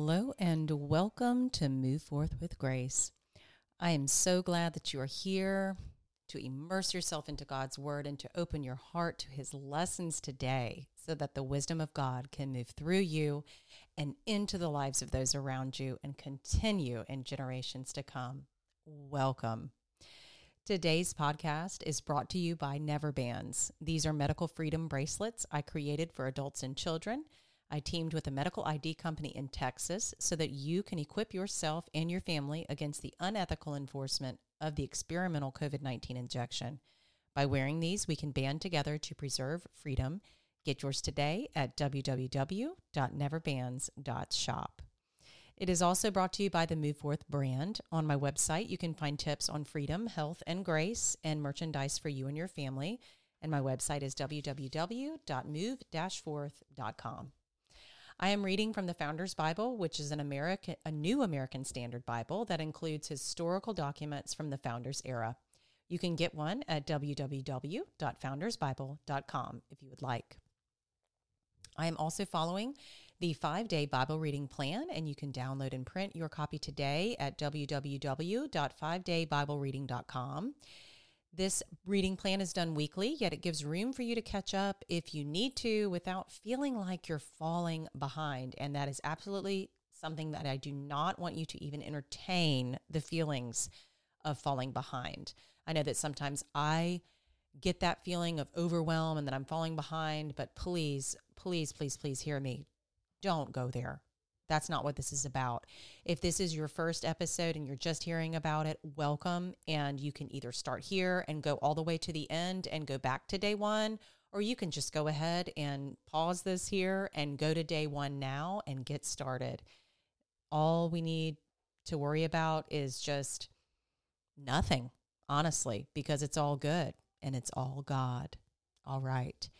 Hello and welcome to Move Forth with Grace. I am so glad that you are here to immerse yourself into God's Word and to open your heart to His lessons today so that the wisdom of God can move through you and into the lives of those around you and continue in generations to come. Welcome. Today's podcast is brought to you by Never Bands. These are medical freedom bracelets I created for adults and children I teamed with a medical ID company in Texas so that you can equip yourself and your family against the unethical enforcement of the experimental COVID 19 injection. By wearing these, we can band together to preserve freedom. Get yours today at www.neverbands.shop. It is also brought to you by the Move Forth brand. On my website, you can find tips on freedom, health, and grace, and merchandise for you and your family. And my website is www.move-forth.com. I am reading from the Founders Bible, which is an American, a new American Standard Bible that includes historical documents from the Founders era. You can get one at www.foundersbible.com if you would like. I am also following the five day Bible reading plan, and you can download and print your copy today at www.5daybiblereading.com. This reading plan is done weekly, yet it gives room for you to catch up if you need to without feeling like you're falling behind. And that is absolutely something that I do not want you to even entertain the feelings of falling behind. I know that sometimes I get that feeling of overwhelm and that I'm falling behind, but please, please, please, please hear me. Don't go there. That's not what this is about. If this is your first episode and you're just hearing about it, welcome. And you can either start here and go all the way to the end and go back to day one, or you can just go ahead and pause this here and go to day one now and get started. All we need to worry about is just nothing, honestly, because it's all good and it's all God. All right.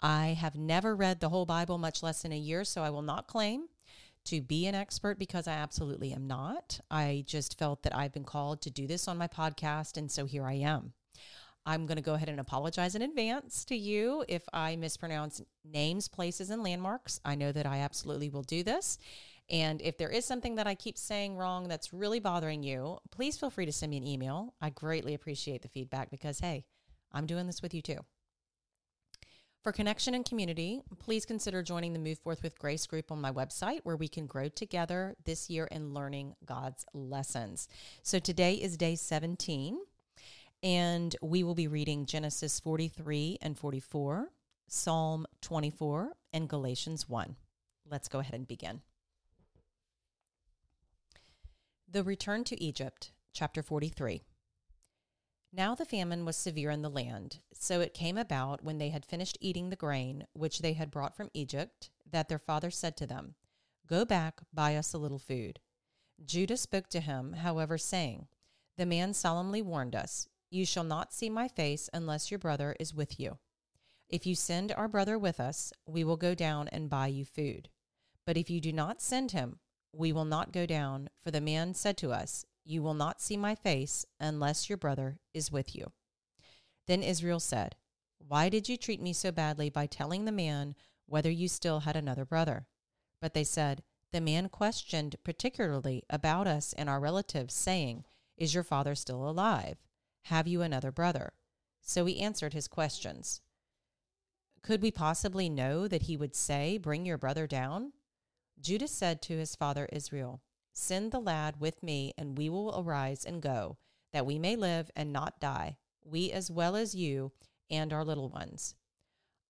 I have never read the whole Bible, much less in a year, so I will not claim to be an expert because I absolutely am not. I just felt that I've been called to do this on my podcast, and so here I am. I'm going to go ahead and apologize in advance to you if I mispronounce names, places, and landmarks. I know that I absolutely will do this. And if there is something that I keep saying wrong that's really bothering you, please feel free to send me an email. I greatly appreciate the feedback because, hey, I'm doing this with you too. For connection and community, please consider joining the Move Forth with Grace group on my website where we can grow together this year in learning God's lessons. So today is day 17, and we will be reading Genesis 43 and 44, Psalm 24, and Galatians 1. Let's go ahead and begin. The Return to Egypt, chapter 43. Now the famine was severe in the land, so it came about when they had finished eating the grain which they had brought from Egypt, that their father said to them, Go back, buy us a little food. Judah spoke to him, however, saying, The man solemnly warned us, You shall not see my face unless your brother is with you. If you send our brother with us, we will go down and buy you food. But if you do not send him, we will not go down, for the man said to us, you will not see my face unless your brother is with you. Then Israel said, Why did you treat me so badly by telling the man whether you still had another brother? But they said, The man questioned particularly about us and our relatives, saying, Is your father still alive? Have you another brother? So we answered his questions. Could we possibly know that he would say, Bring your brother down? Judah said to his father Israel, Send the lad with me, and we will arise and go, that we may live and not die, we as well as you and our little ones.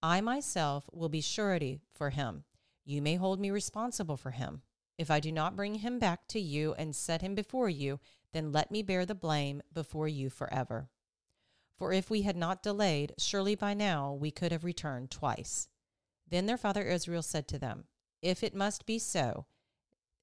I myself will be surety for him. You may hold me responsible for him. If I do not bring him back to you and set him before you, then let me bear the blame before you forever. For if we had not delayed, surely by now we could have returned twice. Then their father Israel said to them, If it must be so,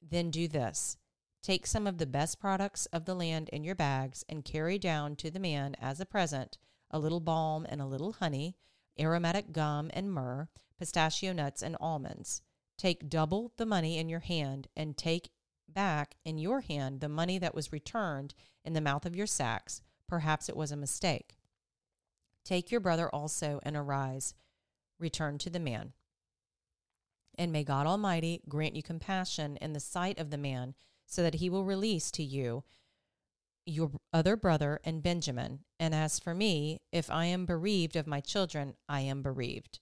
then do this take some of the best products of the land in your bags and carry down to the man as a present a little balm and a little honey, aromatic gum and myrrh, pistachio nuts and almonds. Take double the money in your hand and take back in your hand the money that was returned in the mouth of your sacks. Perhaps it was a mistake. Take your brother also and arise. Return to the man. And may God Almighty grant you compassion in the sight of the man, so that he will release to you your other brother and Benjamin. And as for me, if I am bereaved of my children, I am bereaved.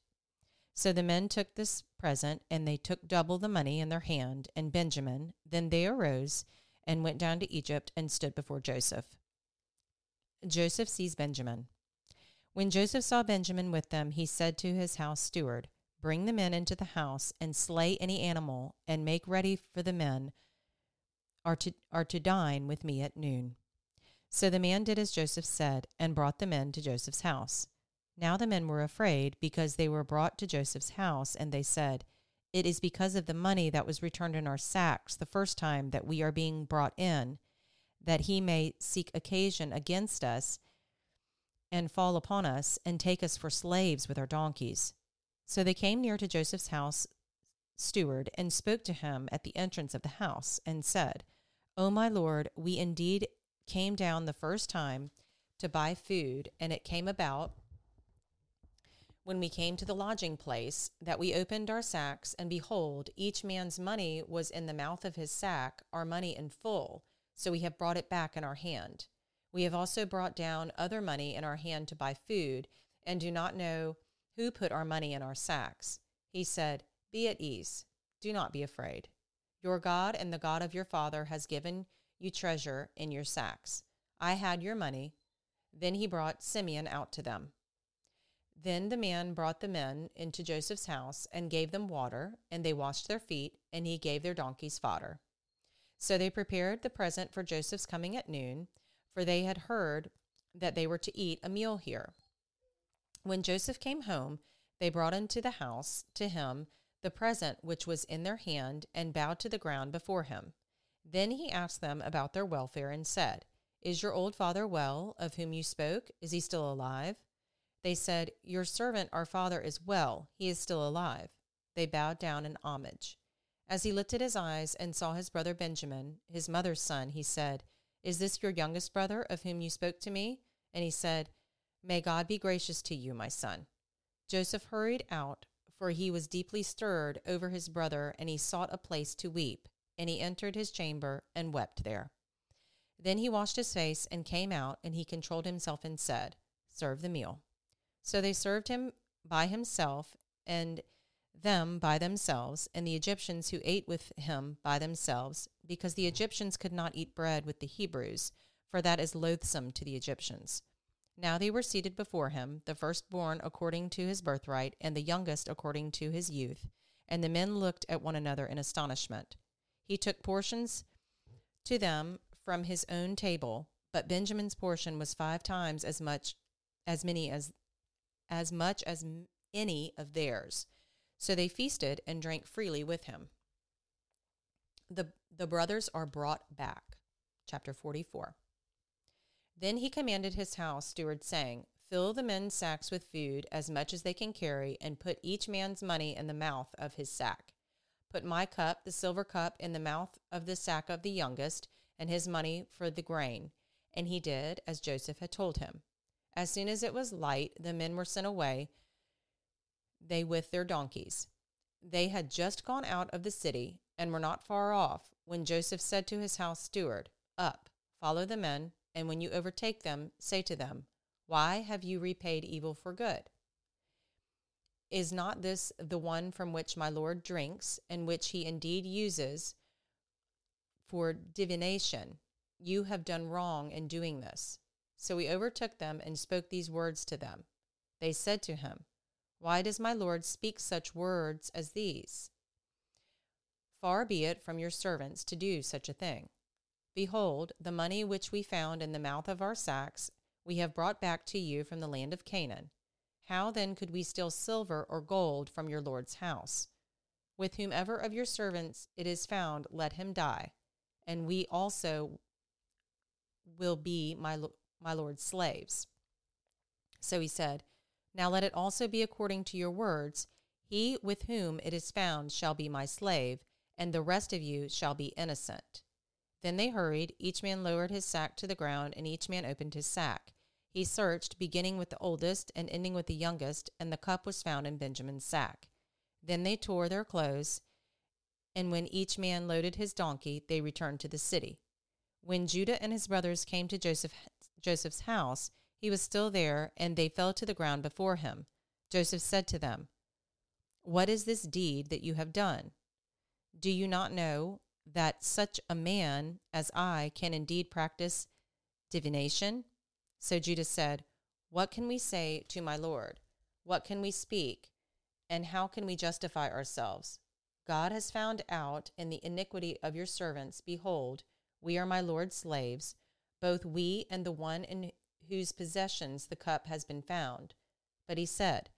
So the men took this present, and they took double the money in their hand, and Benjamin. Then they arose and went down to Egypt and stood before Joseph. Joseph sees Benjamin. When Joseph saw Benjamin with them, he said to his house steward, Bring the men into the house and slay any animal, and make ready for the men are to, are to dine with me at noon. So the man did as Joseph said, and brought the men to Joseph's house. Now the men were afraid, because they were brought to Joseph's house, and they said, It is because of the money that was returned in our sacks the first time that we are being brought in, that he may seek occasion against us and fall upon us and take us for slaves with our donkeys. So they came near to Joseph's house steward and spoke to him at the entrance of the house and said, O my lord, we indeed came down the first time to buy food, and it came about when we came to the lodging place that we opened our sacks, and behold, each man's money was in the mouth of his sack, our money in full. So we have brought it back in our hand. We have also brought down other money in our hand to buy food, and do not know who put our money in our sacks. He said, Be at ease, do not be afraid. Your God and the God of your father has given you treasure in your sacks. I had your money. Then he brought Simeon out to them. Then the man brought the men into Joseph's house and gave them water, and they washed their feet, and he gave their donkeys fodder. So they prepared the present for Joseph's coming at noon, for they had heard that they were to eat a meal here. When Joseph came home, they brought into the house to him the present which was in their hand and bowed to the ground before him. Then he asked them about their welfare and said, Is your old father well, of whom you spoke? Is he still alive? They said, Your servant, our father, is well. He is still alive. They bowed down in homage. As he lifted his eyes and saw his brother Benjamin, his mother's son, he said, Is this your youngest brother, of whom you spoke to me? And he said, May God be gracious to you, my son. Joseph hurried out, for he was deeply stirred over his brother, and he sought a place to weep. And he entered his chamber and wept there. Then he washed his face and came out, and he controlled himself and said, Serve the meal. So they served him by himself, and them by themselves, and the Egyptians who ate with him by themselves, because the Egyptians could not eat bread with the Hebrews, for that is loathsome to the Egyptians. Now they were seated before him, the firstborn according to his birthright, and the youngest according to his youth. And the men looked at one another in astonishment. He took portions to them from his own table, but Benjamin's portion was five times as much as many as as much as any of theirs. So they feasted and drank freely with him. The the brothers are brought back. Chapter 44. Then he commanded his house steward, saying, Fill the men's sacks with food, as much as they can carry, and put each man's money in the mouth of his sack. Put my cup, the silver cup, in the mouth of the sack of the youngest, and his money for the grain. And he did as Joseph had told him. As soon as it was light, the men were sent away, they with their donkeys. They had just gone out of the city and were not far off when Joseph said to his house steward, Up, follow the men and when you overtake them, say to them, Why have you repaid evil for good? Is not this the one from which my Lord drinks, and which he indeed uses for divination? You have done wrong in doing this. So he overtook them and spoke these words to them. They said to him, Why does my Lord speak such words as these? Far be it from your servants to do such a thing. Behold, the money which we found in the mouth of our sacks we have brought back to you from the land of Canaan. How then could we steal silver or gold from your Lord's house? With whomever of your servants it is found, let him die, and we also will be my, my Lord's slaves. So he said, Now let it also be according to your words. He with whom it is found shall be my slave, and the rest of you shall be innocent. Then they hurried. Each man lowered his sack to the ground, and each man opened his sack. He searched, beginning with the oldest and ending with the youngest, and the cup was found in Benjamin's sack. Then they tore their clothes, and when each man loaded his donkey, they returned to the city. When Judah and his brothers came to Joseph, Joseph's house, he was still there, and they fell to the ground before him. Joseph said to them, What is this deed that you have done? Do you not know that such a man as I can indeed practice divination? So Judah said, What can we say to my Lord? What can we speak? And how can we justify ourselves? God has found out in the iniquity of your servants, behold, we are my Lord's slaves, both we and the one in whose possessions the cup has been found. But he said,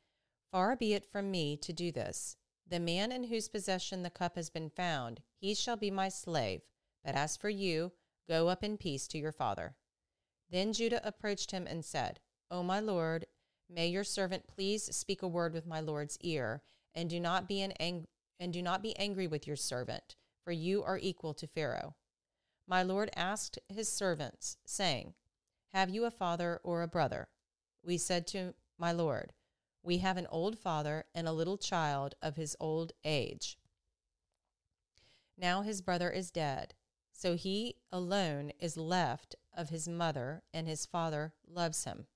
Far be it from me to do this. The man in whose possession the cup has been found, he shall be my slave. But as for you, go up in peace to your father. Then Judah approached him and said, O my lord, may your servant please speak a word with my lord's ear, and do not be an ang- and do not be angry with your servant, for you are equal to Pharaoh. My lord asked his servants, saying, Have you a father or a brother? We said to my lord, We have an old father and a little child of his old age. Now his brother is dead, so he alone is left of his mother, and his father loves him.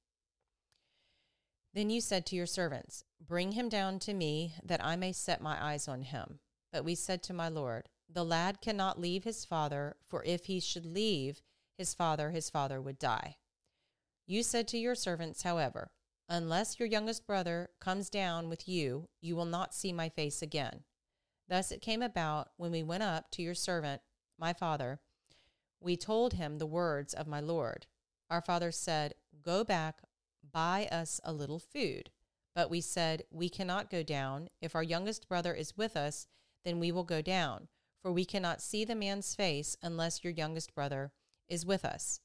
Then you said to your servants, Bring him down to me, that I may set my eyes on him. But we said to my Lord, The lad cannot leave his father, for if he should leave his father, his father would die. You said to your servants, however, Unless your youngest brother comes down with you, you will not see my face again. Thus it came about when we went up to your servant, my father, we told him the words of my Lord. Our father said, Go back, buy us a little food. But we said, We cannot go down. If our youngest brother is with us, then we will go down, for we cannot see the man's face unless your youngest brother is with us.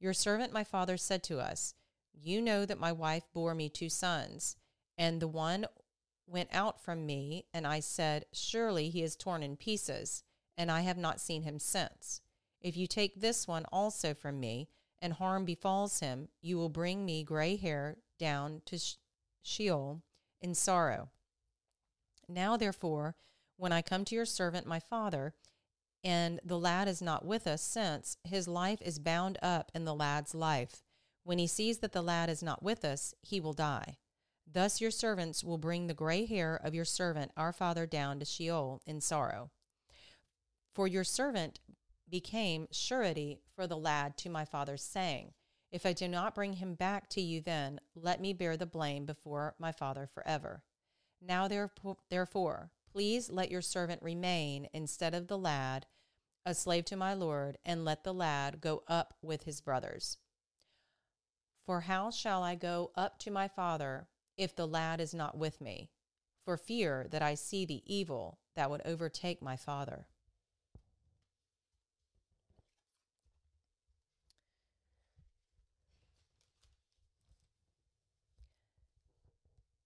Your servant, my father, said to us, You know that my wife bore me two sons, and the one went out from me, and I said, Surely he is torn in pieces, and I have not seen him since. If you take this one also from me, and harm befalls him, you will bring me gray hair down to Sheol in sorrow. Now, therefore, when I come to your servant my father, and the lad is not with us, since his life is bound up in the lad's life, when he sees that the lad is not with us, he will die. Thus your servants will bring the gray hair of your servant our father down to Sheol in sorrow. For your servant became surety for the lad to my father, saying, If I do not bring him back to you then, let me bear the blame before my father forever. Now therefore, please let your servant remain instead of the lad, a slave to my lord, and let the lad go up with his brothers. For how shall I go up to my father if the lad is not with me, for fear that I see the evil that would overtake my father?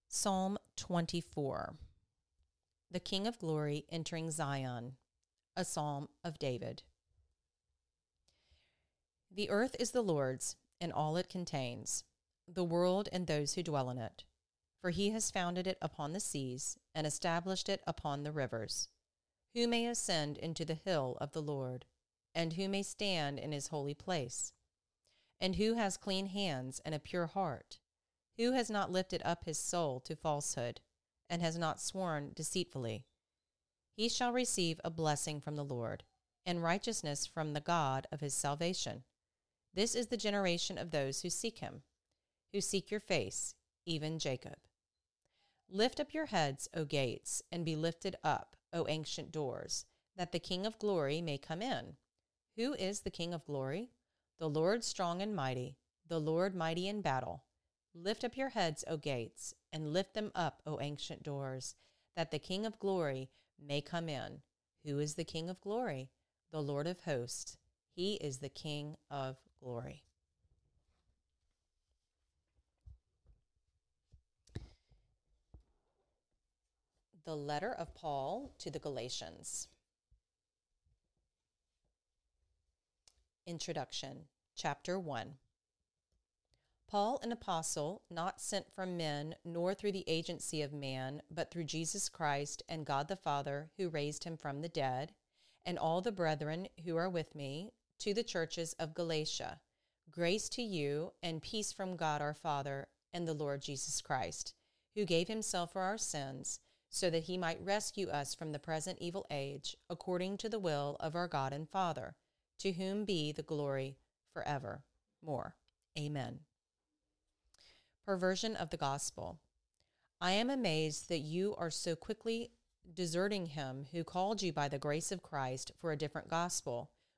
Psalm 24 The King of Glory entering Zion, a psalm of David. The earth is the Lord's and all it contains, the world and those who dwell in it. For he has founded it upon the seas and established it upon the rivers. Who may ascend into the hill of the Lord? And who may stand in his holy place? And who has clean hands and a pure heart? Who has not lifted up his soul to falsehood, and has not sworn deceitfully? He shall receive a blessing from the Lord, and righteousness from the God of his salvation. This is the generation of those who seek him, who seek your face, even Jacob. Lift up your heads, O gates, and be lifted up, O ancient doors, that the King of glory may come in. Who is the King of glory? The Lord strong and mighty, the Lord mighty in battle. Lift up your heads, O gates, and lift them up, O ancient doors, that the King of glory may come in. Who is the King of glory? The Lord of hosts. He is the King of glory. The letter of Paul to the Galatians. Introduction, Chapter 1. Paul, an apostle, not sent from men, nor through the agency of man, but through Jesus Christ and God the Father, who raised him from the dead, and all the brethren who are with me, to the churches of Galatia. Grace to you and peace from God our Father and the Lord Jesus Christ, who gave himself for our sins, so that he might rescue us from the present evil age, according to the will of our God and Father, to whom be the glory forever. More. Amen. Perversion of the gospel. I am amazed that you are so quickly deserting him who called you by the grace of Christ for a different gospel,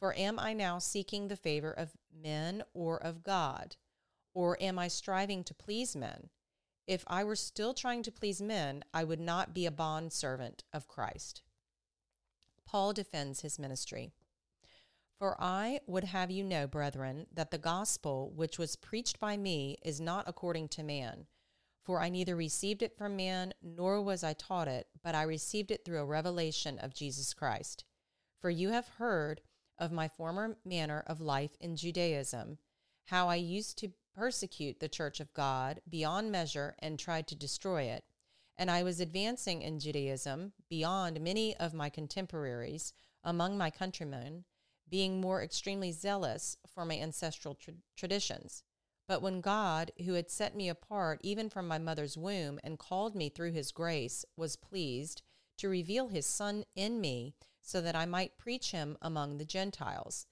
For am I now seeking the favor of men or of God? Or am I striving to please men? If I were still trying to please men, I would not be a bondservant of Christ. Paul defends his ministry. For I would have you know, brethren, that the gospel which was preached by me is not according to man. For I neither received it from man, nor was I taught it, but I received it through a revelation of Jesus Christ. For you have heard of my former manner of life in Judaism, how I used to persecute the church of God beyond measure and tried to destroy it. And I was advancing in Judaism beyond many of my contemporaries among my countrymen being more extremely zealous for my ancestral tra- traditions. But when God, who had set me apart even from my mother's womb and called me through his grace, was pleased to reveal his Son in me so that I might preach him among the Gentiles,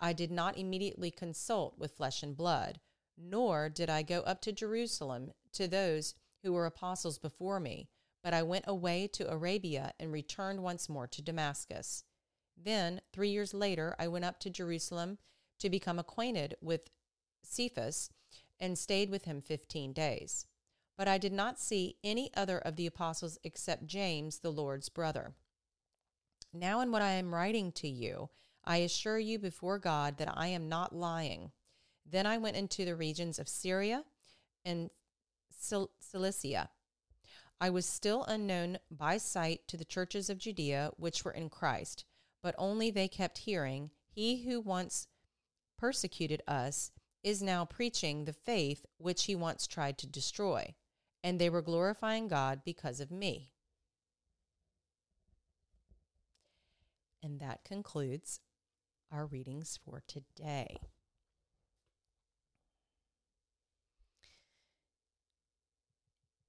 I did not immediately consult with flesh and blood, nor did I go up to Jerusalem to those who were apostles before me, but I went away to Arabia and returned once more to Damascus. Then, three years later, I went up to Jerusalem to become acquainted with Cephas and stayed with him 15 days. But I did not see any other of the apostles except James, the Lord's brother. Now, in what I am writing to you, I assure you before God that I am not lying. Then I went into the regions of Syria and Cilicia. I was still unknown by sight to the churches of Judea which were in Christ but only they kept hearing, He who once persecuted us is now preaching the faith which he once tried to destroy, and they were glorifying God because of me. And that concludes our readings for today.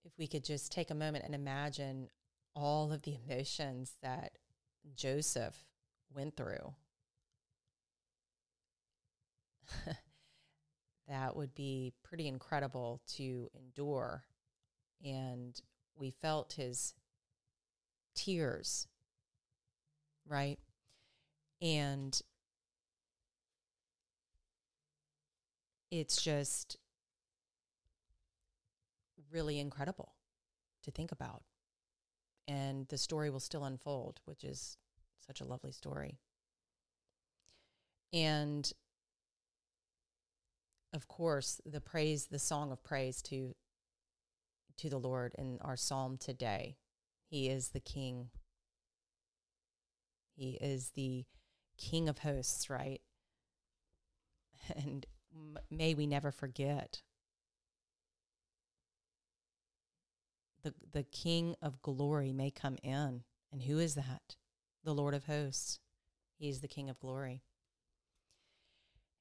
If we could just take a moment and imagine all of the emotions that Joseph went through. that would be pretty incredible to endure. And we felt his tears, right? And it's just really incredible to think about. And the story will still unfold, which is such a lovely story. And of course, the praise, the song of praise to to the Lord in our psalm today. He is the King. He is the King of hosts, right? And m- may we never forget the the King of glory may come in. And who is that? the Lord of hosts. He's the King of glory.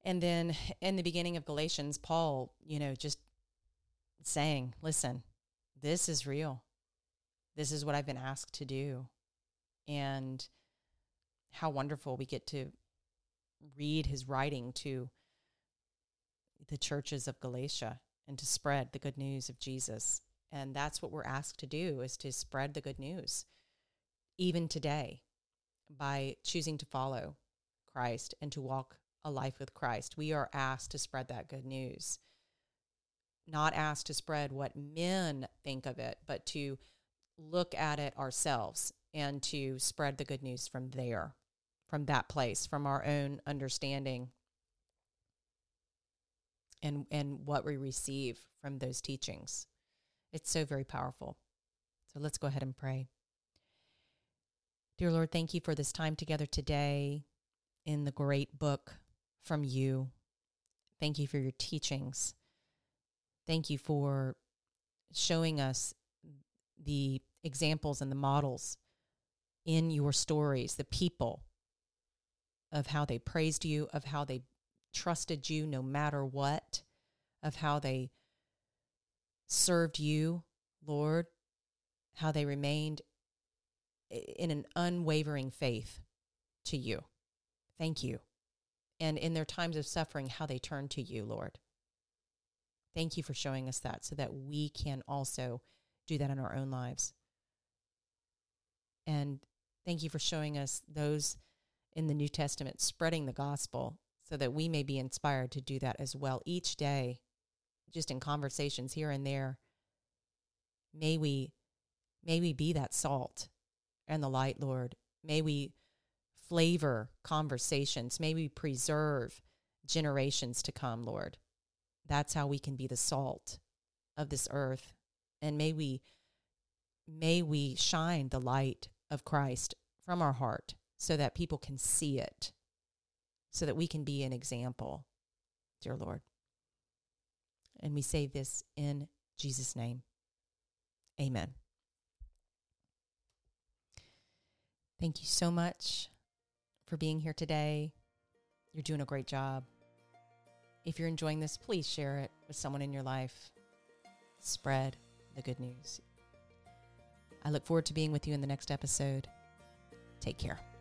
And then in the beginning of Galatians, Paul, you know, just saying, listen, this is real. This is what I've been asked to do. And how wonderful we get to read his writing to the churches of Galatia and to spread the good news of Jesus. And that's what we're asked to do is to spread the good news even today by choosing to follow Christ and to walk a life with Christ. We are asked to spread that good news. not asked to spread what men think of it, but to look at it ourselves and to spread the good news from there, from that place, from our own understanding and and what we receive from those teachings. It's so very powerful. So let's go ahead and pray. Dear Lord, thank you for this time together today in the great book from you. Thank you for your teachings. Thank you for showing us the examples and the models in your stories, the people of how they praised you, of how they trusted you no matter what, of how they served you, Lord, how they remained in an unwavering faith to you. Thank you. And in their times of suffering, how they turned to you, Lord. Thank you for showing us that so that we can also do that in our own lives. And thank you for showing us those in the New Testament spreading the gospel so that we may be inspired to do that as well each day, just in conversations here and there. May we may we be that salt and the light, Lord. May we flavor conversations. May we preserve generations to come, Lord. That's how we can be the salt of this earth. And may we may we shine the light of Christ from our heart so that people can see it, so that we can be an example, dear Lord. And we say this in Jesus' name. Amen. Thank you so much for being here today. You're doing a great job. If you're enjoying this, please share it with someone in your life. Spread the good news. I look forward to being with you in the next episode. Take care.